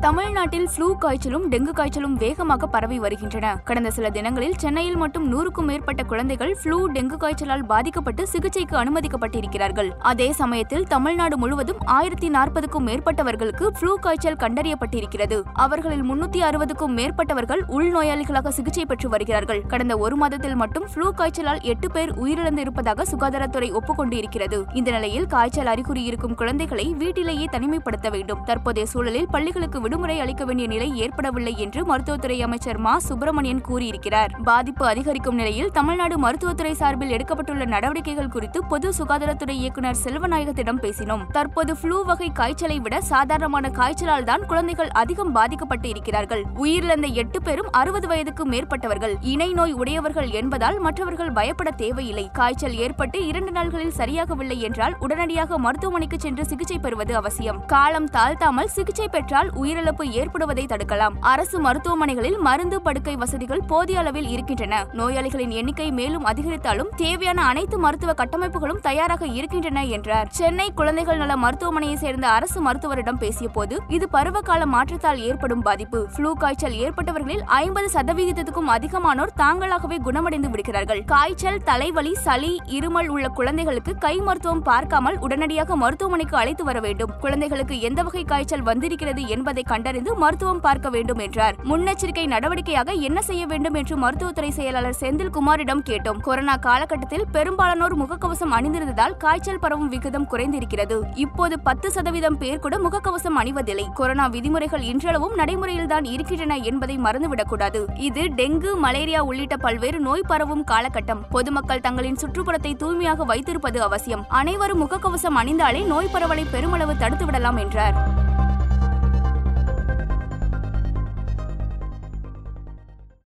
தமிழ்நாட்டில் ஃப்ளூ காய்ச்சலும் டெங்கு காய்ச்சலும் வேகமாக பரவி வருகின்றன. கடந்த சில தினங்களில் சென்னையில் மட்டும் நூறுக்கும் மேற்பட்ட குழந்தைகள் ஃப்ளூ டெங்கு காய்ச்சலால் பாதிக்கப்பட்டு சிகிச்சைக்கு அனுமதிக்கப்பட்டிருக்கிறார்கள். அதே சமயத்தில் தமிழ்நாடு முழுவதும் ஆயிரத்தி நாற்பதுக்கும் மேற்பட்டவர்களுக்கு ஃப்ளூ காய்ச்சல் கண்டறியப்பட்டிருக்கிறது. அவர்களில் முன்னூத்தி அறுபதுக்கும் மேற்பட்டவர்கள் உள்நோயாளிகளாக சிகிச்சை பெற்று வருகிறார்கள். கடந்த ஒரு மாதத்தில் மட்டும் ஃப்ளூ காய்ச்சலால் எட்டு பேர் உயிரிழந்து இருப்பதாக சுகாதாரத்துறை ஒப்புக்கொண்டு இருக்கிறது இந்த நிலையில் காய்ச்சல் அறிகுறி இருக்கும் குழந்தைகளை வீட்டிலேயே தனிமைப்படுத்த வேண்டும். தற்போதைய சூழலில் பள்ளி பள்ளிகளுக்கு விடுமுறை அளிக்க வேண்டிய நிலை ஏற்படவில்லை என்று மருத்துவத்துறை அமைச்சர் மா. சுப்பிரமணியன் கூறியிருக்கிறார். பாதிப்பு அதிகரிக்கும் நிலையில் தமிழ்நாடு மருத்துவத்துறை சார்பில் எடுக்கப்பட்டுள்ள நடவடிக்கைகள் குறித்து பொது சுகாதாரத்துறை இயக்குநர் செல்வநாயகத்திடம் பேசினோம். தற்போது ஃப்ளூ வகை காய்ச்சலை விட சாதாரணமான காய்ச்சலால் தான் குழந்தைகள் அதிகம் பாதிக்கப்பட்டு இருக்கிறார்கள். உயிரிழந்த எட்டு பேரும் அறுபது வயதுக்கு மேற்பட்டவர்கள். இணை நோய் உடையவர்கள் என்பதால் மற்றவர்கள் பயப்பட தேவையில்லை. காய்ச்சல் ஏற்பட்டு இரண்டு நாள்களில் சரியாகவில்லை என்றால் உடனடியாக மருத்துவமனைக்கு சென்று சிகிச்சை பெறுவது அவசியம். காலம் தாழ்த்தாமல் சிகிச்சை பெற்றால் உயிரிழப்பு ஏற்படுவதை தடுக்கலாம். அரசு மருத்துவமனைகளில் மருந்து படுக்கை வசதிகள் போதிய அளவில் இருக்கின்றன. நோயாளிகளின் எண்ணிக்கை மேலும் அதிகரித்தாலும் தேவையான அனைத்து மருத்துவ கட்டமைப்புகளும் தயாராக இருக்கின்றன என்றார். சென்னை குழந்தைகள் நல மருத்துவமனையை சேர்ந்த அரசு மருத்துவரிடம் பேசிய போது இது பருவகால மாற்றத்தால் ஏற்படும் பாதிப்பு. ஃப்ளூ காய்ச்சல் ஏற்பட்டவர்களில் ஐம்பது சதவிகிதத்துக்கும் அதிகமானோர் தாங்களாகவே குணமடைந்து விடுகிறார்கள். காய்ச்சல் தலைவலி சளி இருமல் உள்ள குழந்தைகளுக்கு கை மருத்துவம் பார்க்காமல் உடனடியாக மருத்துவமனைக்கு அழைத்து வர வேண்டும். குழந்தைகளுக்கு எந்த வகை காய்ச்சல் வந்திருக்கிறது என்பதை கண்டறிந்து மருத்துவம் பார்க்க வேண்டும் என்றார். முன்னெச்சரிக்கை நடவடிக்கையாக என்ன செய்ய வேண்டும் என்று மருத்துவத்துறை செயலாளர் செந்தில் குமாரிடம் கேட்டோம். கொரோனா காலகட்டத்தில் பெரும்பாலானோர் முகக்கவசம் அணிந்திருந்ததால் காய்ச்சல் பரவும் விகிதம் குறைந்திருக்கிறது. இப்போது பத்து சதவீதம் பேர் கூட முகக்கவசம் அணிவதில்லை. கொரோனா விதிமுறைகள் இன்றளவும் நடைமுறையில்தான் இருக்கின்றன என்பதை மறந்துவிடக்கூடாது. இது டெங்கு மலேரியா உள்ளிட்ட பல்வேறு நோய் பரவும் காலகட்டம். பொதுமக்கள் தங்களின் சுற்றுப்புறத்தை தூய்மையாக வைத்திருப்பது அவசியம். அனைவரும் முகக்கவசம் அணிந்தாலே நோய் பரவலை பெருமளவு தடுத்துவிடலாம் என்றார்.